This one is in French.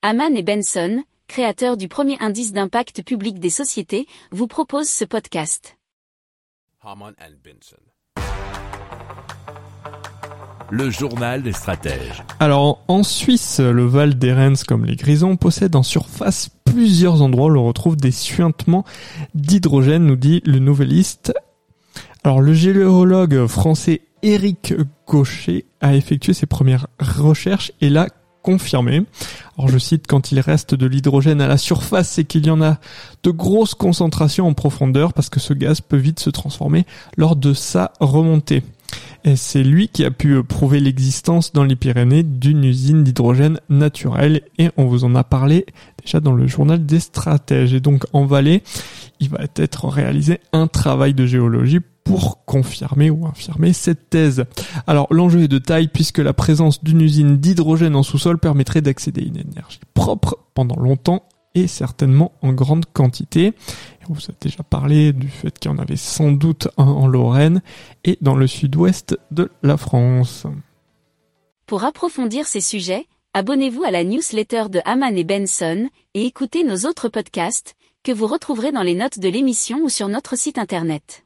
Haman et Benson, créateurs du premier indice d'impact public des sociétés, vous proposent ce podcast. Haman and Benson. Le journal des stratèges. Alors, en Suisse, le Val d'Erens, comme les Grisons, possède en surface plusieurs endroits où l'on retrouve des suintements d'hydrogène, nous dit le nouvelliste. Alors, le géologue français Éric Gaucher a effectué ses premières recherches et l'a confirmé. Alors je cite, quand il reste de l'hydrogène à la surface, c'est qu'il y en a de grosses concentrations en profondeur parce que ce gaz peut vite se transformer lors de sa remontée. Et c'est lui qui a pu prouver l'existence dans les Pyrénées d'une usine d'hydrogène naturel et on vous en a parlé déjà dans le journal des stratèges. Et donc en Valais, il va être réalisé un travail de géologie pour confirmer ou infirmer cette thèse. Alors l'enjeu est de taille puisque la présence d'une usine d'hydrogène en sous-sol permettrait d'accéder à une énergie propre pendant longtemps certainement en grande quantité. on vous a déjà parlé du fait qu'il y en avait sans doute un en Lorraine et dans le sud-ouest de la France. Pour approfondir ces sujets, abonnez-vous à la newsletter de Haman et Benson et écoutez nos autres podcasts que vous retrouverez dans les notes de l'émission ou sur notre site internet.